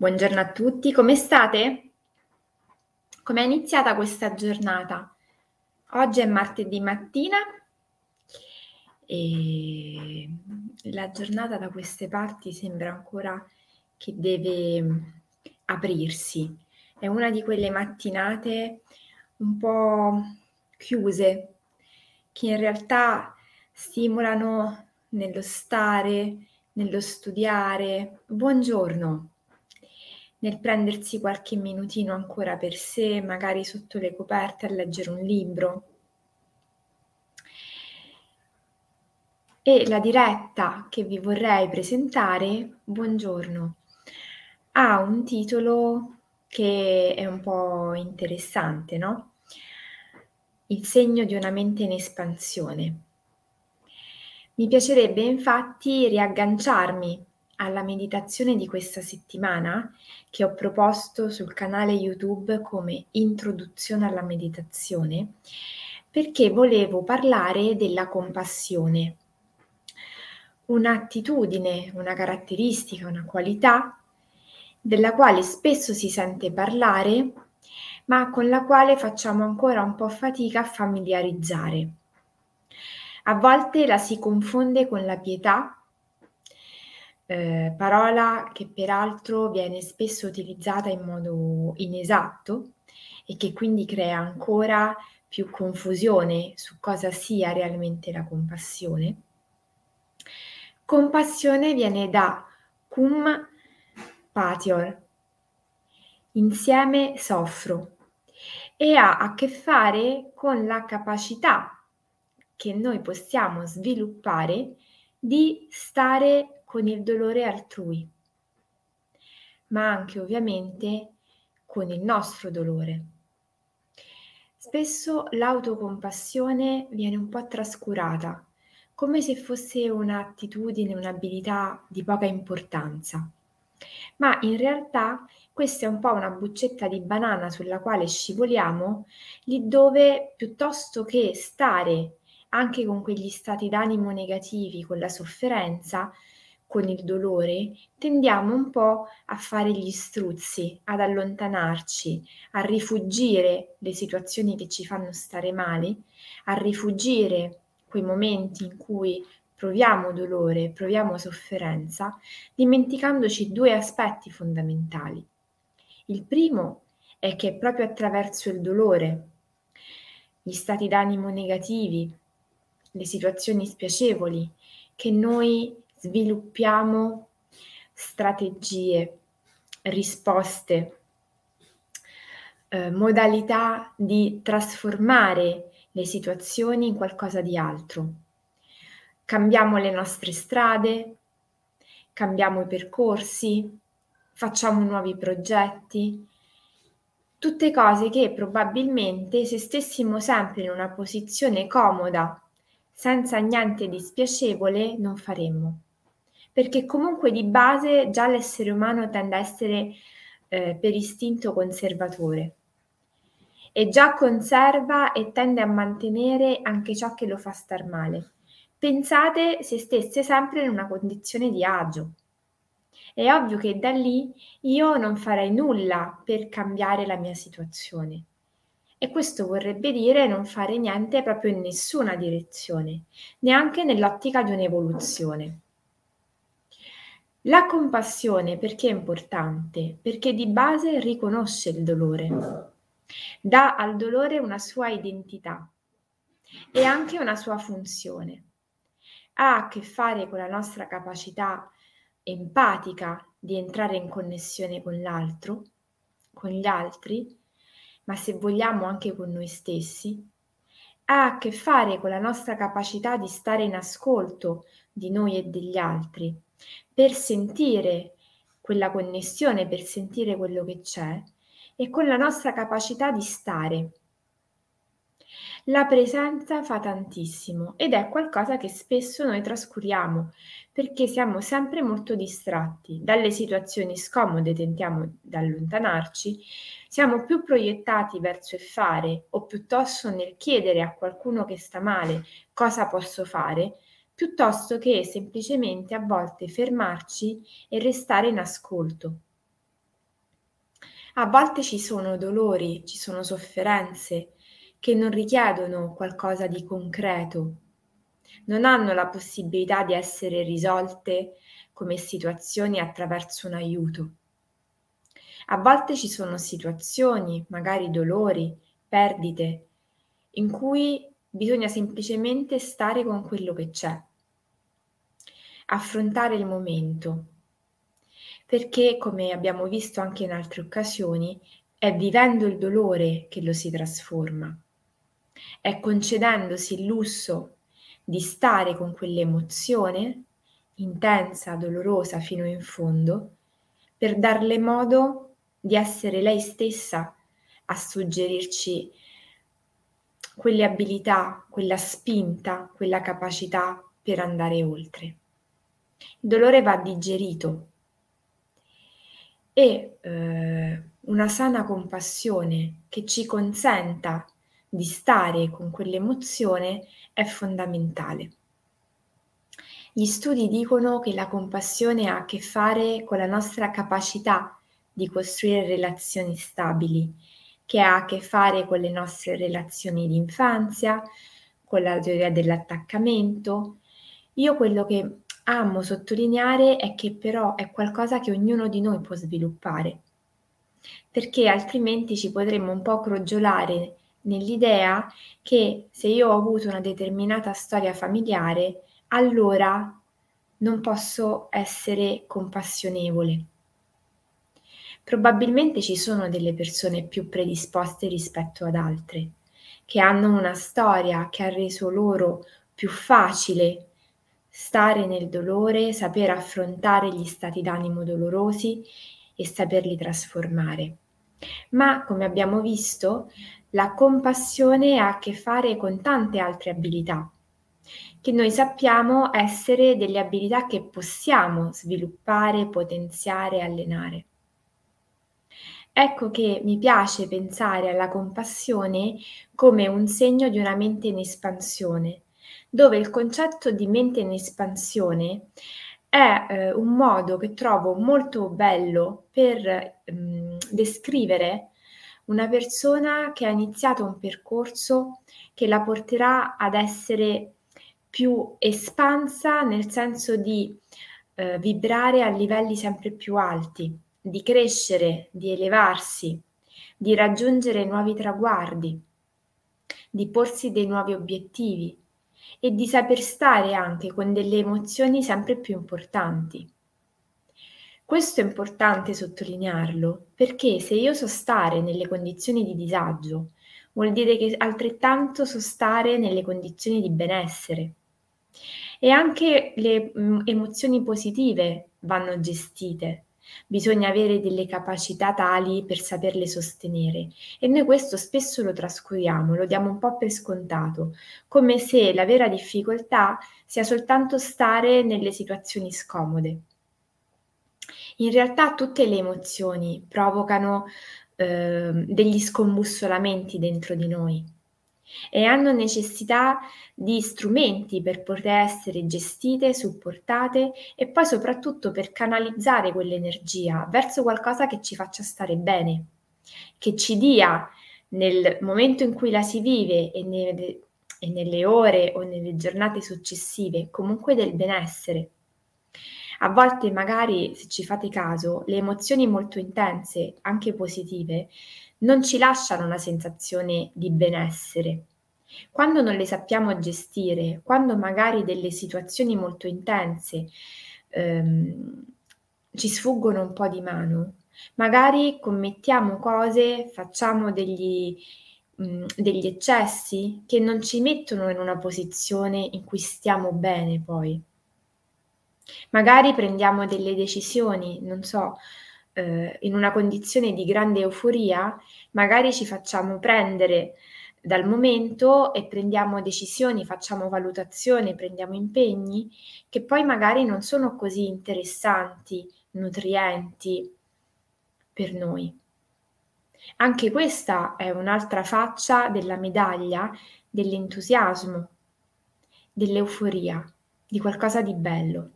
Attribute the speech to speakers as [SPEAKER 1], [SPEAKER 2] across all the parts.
[SPEAKER 1] Buongiorno a tutti, come state? Come è iniziata questa giornata? Oggi è martedì mattina e la giornata da queste parti sembra ancora che deve aprirsi. È una di quelle mattinate un po' chiuse che in realtà stimolano nello stare, nello studiare. Buongiorno nel prendersi qualche minutino ancora per sé, magari sotto le coperte a leggere un libro. E la diretta che vi vorrei presentare, buongiorno, ha un titolo che è un po' interessante, no? Il segno di una mente in espansione. Mi piacerebbe infatti riagganciarmi alla meditazione di questa settimana che ho proposto sul canale YouTube come introduzione alla meditazione perché volevo parlare della compassione, un'attitudine, una caratteristica, una qualità della quale spesso si sente parlare ma con la quale facciamo ancora un po' fatica a familiarizzare. A volte la si confonde con la pietà eh, parola che peraltro viene spesso utilizzata in modo inesatto e che quindi crea ancora più confusione su cosa sia realmente la compassione. Compassione viene da cum patior, insieme soffro, e ha a che fare con la capacità che noi possiamo sviluppare di stare con il dolore altrui, ma anche ovviamente con il nostro dolore. Spesso l'autocompassione viene un po' trascurata, come se fosse un'attitudine, un'abilità di poca importanza. Ma in realtà questa è un po' una buccetta di banana sulla quale scivoliamo, lì dove piuttosto che stare anche con quegli stati d'animo negativi, con la sofferenza, con il dolore, tendiamo un po' a fare gli struzzi, ad allontanarci, a rifugire le situazioni che ci fanno stare male, a rifugire quei momenti in cui proviamo dolore, proviamo sofferenza, dimenticandoci due aspetti fondamentali. Il primo è che è proprio attraverso il dolore, gli stati d'animo negativi, le situazioni spiacevoli, che noi sviluppiamo strategie, risposte, eh, modalità di trasformare le situazioni in qualcosa di altro. Cambiamo le nostre strade, cambiamo i percorsi, facciamo nuovi progetti, tutte cose che probabilmente se stessimo sempre in una posizione comoda, senza niente di spiacevole, non faremmo perché comunque di base già l'essere umano tende a essere eh, per istinto conservatore e già conserva e tende a mantenere anche ciò che lo fa star male. Pensate se stesse sempre in una condizione di agio. È ovvio che da lì io non farei nulla per cambiare la mia situazione. E questo vorrebbe dire non fare niente proprio in nessuna direzione, neanche nell'ottica di un'evoluzione. La compassione perché è importante? Perché di base riconosce il dolore, dà al dolore una sua identità e anche una sua funzione. Ha a che fare con la nostra capacità empatica di entrare in connessione con l'altro, con gli altri, ma se vogliamo anche con noi stessi. Ha a che fare con la nostra capacità di stare in ascolto di noi e degli altri per sentire quella connessione, per sentire quello che c'è e con la nostra capacità di stare. La presenza fa tantissimo ed è qualcosa che spesso noi trascuriamo perché siamo sempre molto distratti dalle situazioni scomode, tentiamo di allontanarci, siamo più proiettati verso il fare o piuttosto nel chiedere a qualcuno che sta male cosa posso fare piuttosto che semplicemente a volte fermarci e restare in ascolto. A volte ci sono dolori, ci sono sofferenze che non richiedono qualcosa di concreto, non hanno la possibilità di essere risolte come situazioni attraverso un aiuto. A volte ci sono situazioni, magari dolori, perdite, in cui bisogna semplicemente stare con quello che c'è, affrontare il momento, perché come abbiamo visto anche in altre occasioni, è vivendo il dolore che lo si trasforma, è concedendosi il lusso di stare con quell'emozione intensa, dolorosa fino in fondo, per darle modo di essere lei stessa a suggerirci quelle abilità, quella spinta, quella capacità per andare oltre. Il dolore va digerito e eh, una sana compassione che ci consenta di stare con quell'emozione è fondamentale. Gli studi dicono che la compassione ha a che fare con la nostra capacità di costruire relazioni stabili, che ha a che fare con le nostre relazioni di infanzia, con la teoria dell'attaccamento. Io quello che amo sottolineare è che però è qualcosa che ognuno di noi può sviluppare, perché altrimenti ci potremmo un po' crogiolare nell'idea che se io ho avuto una determinata storia familiare, allora non posso essere compassionevole. Probabilmente ci sono delle persone più predisposte rispetto ad altre, che hanno una storia che ha reso loro più facile stare nel dolore, saper affrontare gli stati d'animo dolorosi e saperli trasformare. Ma, come abbiamo visto, la compassione ha a che fare con tante altre abilità, che noi sappiamo essere delle abilità che possiamo sviluppare, potenziare, allenare. Ecco che mi piace pensare alla compassione come un segno di una mente in espansione, dove il concetto di mente in espansione è eh, un modo che trovo molto bello per mh, descrivere una persona che ha iniziato un percorso che la porterà ad essere più espansa nel senso di eh, vibrare a livelli sempre più alti, di crescere, di elevarsi, di raggiungere nuovi traguardi, di porsi dei nuovi obiettivi e di saper stare anche con delle emozioni sempre più importanti. Questo è importante sottolinearlo perché se io so stare nelle condizioni di disagio, vuol dire che altrettanto so stare nelle condizioni di benessere. E anche le mm, emozioni positive vanno gestite. Bisogna avere delle capacità tali per saperle sostenere e noi questo spesso lo trascuriamo, lo diamo un po' per scontato, come se la vera difficoltà sia soltanto stare nelle situazioni scomode. In realtà tutte le emozioni provocano eh, degli scombussolamenti dentro di noi e hanno necessità di strumenti per poter essere gestite, supportate e poi soprattutto per canalizzare quell'energia verso qualcosa che ci faccia stare bene, che ci dia nel momento in cui la si vive e, nelle, e nelle ore o nelle giornate successive comunque del benessere. A volte magari, se ci fate caso, le emozioni molto intense, anche positive, non ci lasciano una sensazione di benessere. Quando non le sappiamo gestire, quando magari delle situazioni molto intense ehm, ci sfuggono un po' di mano, magari commettiamo cose, facciamo degli, mh, mm, degli eccessi che non ci mettono in una posizione in cui stiamo bene poi. Magari prendiamo delle decisioni, non so, eh, in una condizione di grande euforia, magari ci facciamo prendere dal momento e prendiamo decisioni, facciamo valutazioni, prendiamo impegni che poi magari non sono così interessanti, nutrienti per noi. Anche questa è un'altra faccia della medaglia dell'entusiasmo, dell'euforia, di qualcosa di bello.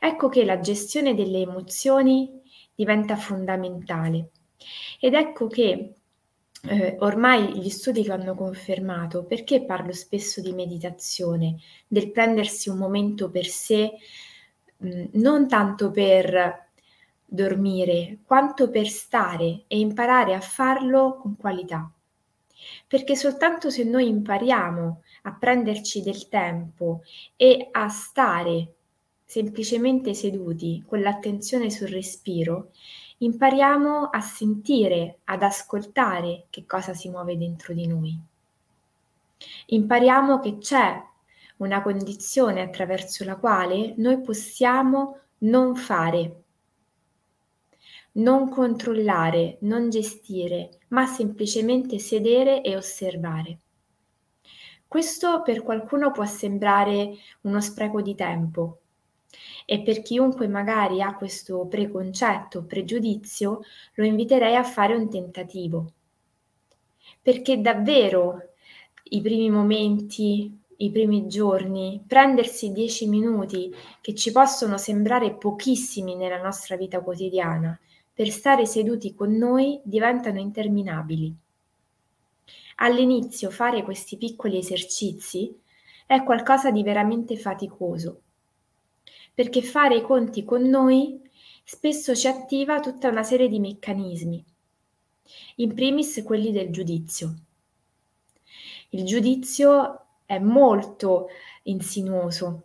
[SPEAKER 1] Ecco che la gestione delle emozioni diventa fondamentale Ed ecco che eh, ormai gli studi che hanno confermato, perché parlo spesso di meditazione, del prendersi un momento per sé, mh, mm, non tanto per dormire, quanto per stare e imparare a farlo con qualità. Perché soltanto se noi impariamo a prenderci del tempo e a stare semplicemente seduti con l'attenzione sul respiro, impariamo a sentire, ad ascoltare che cosa si muove dentro di noi. Impariamo che c'è una condizione attraverso la quale noi possiamo non fare, non controllare, non gestire, ma semplicemente sedere e osservare. Questo per qualcuno può sembrare uno spreco di tempo e per chiunque magari ha questo preconcetto, pregiudizio, lo inviterei a fare un tentativo. Perché davvero i primi momenti, i primi giorni, prendersi dieci minuti che ci possono sembrare pochissimi nella nostra vita quotidiana, per stare seduti con noi diventano interminabili. All'inizio fare questi piccoli esercizi è qualcosa di veramente faticoso, perché fare i conti con noi spesso ci attiva tutta una serie di meccanismi, in primis quelli del giudizio. Il giudizio è molto insinuoso,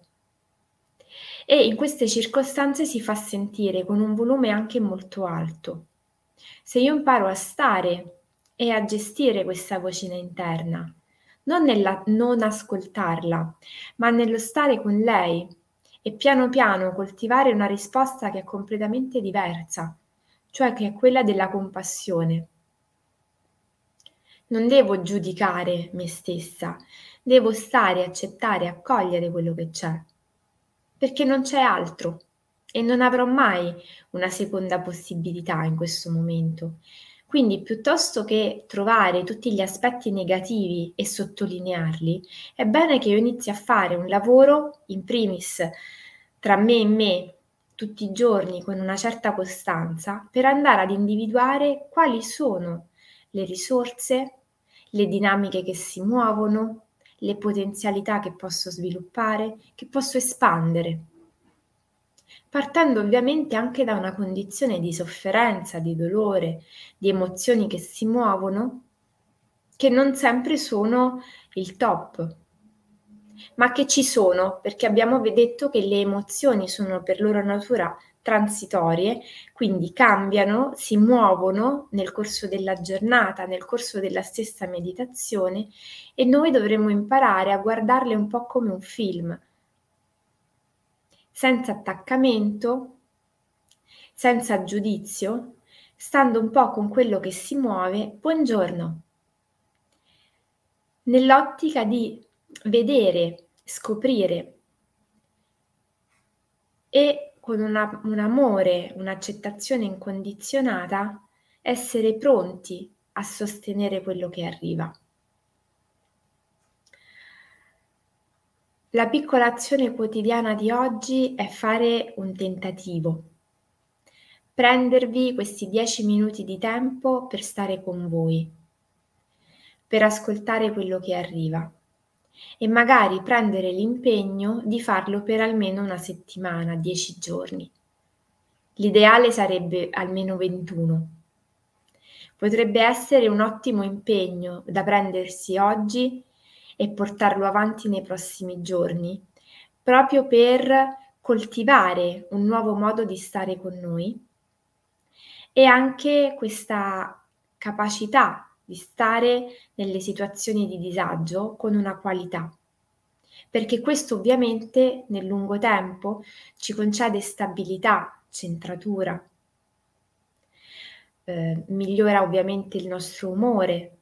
[SPEAKER 1] e in queste circostanze si fa sentire con un volume anche molto alto. Se io imparo a stare e a gestire questa vocina interna, non nella non ascoltarla, ma nello stare con lei e piano piano coltivare una risposta che è completamente diversa, cioè che è quella della compassione. Non devo giudicare me stessa, devo stare, accettare, accogliere quello che c'è perché non c'è altro e non avrò mai una seconda possibilità in questo momento. Quindi piuttosto che trovare tutti gli aspetti negativi e sottolinearli, è bene che io inizi a fare un lavoro in primis tra me e me tutti i giorni con una certa costanza per andare ad individuare quali sono le risorse, le dinamiche che si muovono, le potenzialità che posso sviluppare, che posso espandere. Partendo ovviamente anche da una condizione di sofferenza, di dolore, di emozioni che si muovono, che non sempre sono il top, ma che ci sono perché abbiamo detto che le emozioni sono per loro natura transitorie, quindi cambiano, si muovono nel corso della giornata, nel corso della stessa meditazione e noi dovremo imparare a guardarle un po' come un film, senza attaccamento, senza giudizio, stando un po' con quello che si muove, buongiorno, nell'ottica di vedere, scoprire e con una, un amore, un'accettazione incondizionata, essere pronti a sostenere quello che arriva. La piccola azione quotidiana di oggi è fare un tentativo, prendervi questi dieci minuti di tempo per stare con voi, per ascoltare quello che arriva e magari prendere l'impegno di farlo per almeno una settimana, 10 giorni. L'ideale sarebbe almeno 21. Potrebbe essere un ottimo impegno da prendersi oggi e portarlo avanti nei prossimi giorni, proprio per coltivare un nuovo modo di stare con noi e anche questa capacità di stare nelle situazioni di disagio con una qualità, perché questo ovviamente nel lungo tempo ci concede stabilità, centratura, eh, migliora ovviamente il nostro umore,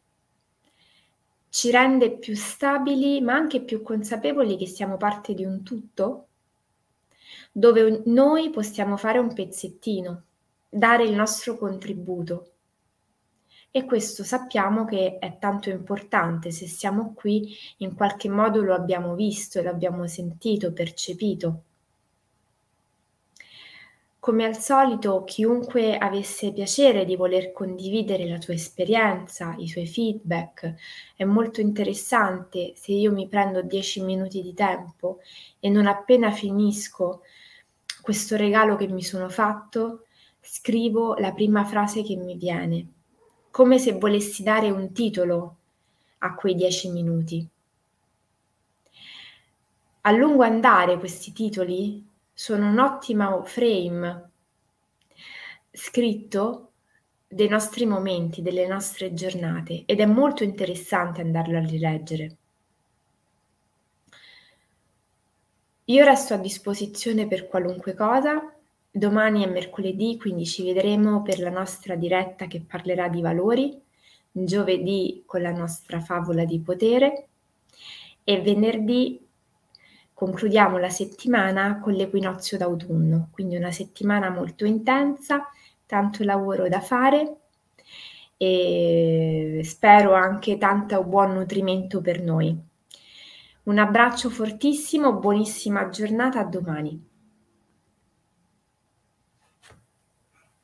[SPEAKER 1] ci rende più stabili ma anche più consapevoli che siamo parte di un tutto dove noi possiamo fare un pezzettino, dare il nostro contributo e questo sappiamo che è tanto importante, se siamo qui in qualche modo lo abbiamo visto, l'abbiamo sentito, percepito. Come al solito, chiunque avesse piacere di voler condividere la tua esperienza, i suoi feedback, è molto interessante se io mi prendo 10 minuti di tempo e non appena finisco questo regalo che mi sono fatto, scrivo la prima frase che mi viene, come se volessi dare un titolo a quei 10 minuti. A lungo andare questi titoli sono un ottimo frame scritto dei nostri momenti, delle nostre giornate ed è molto interessante andarlo a rileggere. Io resto a disposizione per qualunque cosa. Domani è mercoledì, quindi ci vedremo per la nostra diretta che parlerà di valori, giovedì con la nostra favola di potere e venerdì concludiamo la settimana con l'equinozio d'autunno, quindi una settimana molto intensa, tanto lavoro da fare e spero anche tanto buon nutrimento per noi. Un abbraccio fortissimo, buonissima giornata, a domani.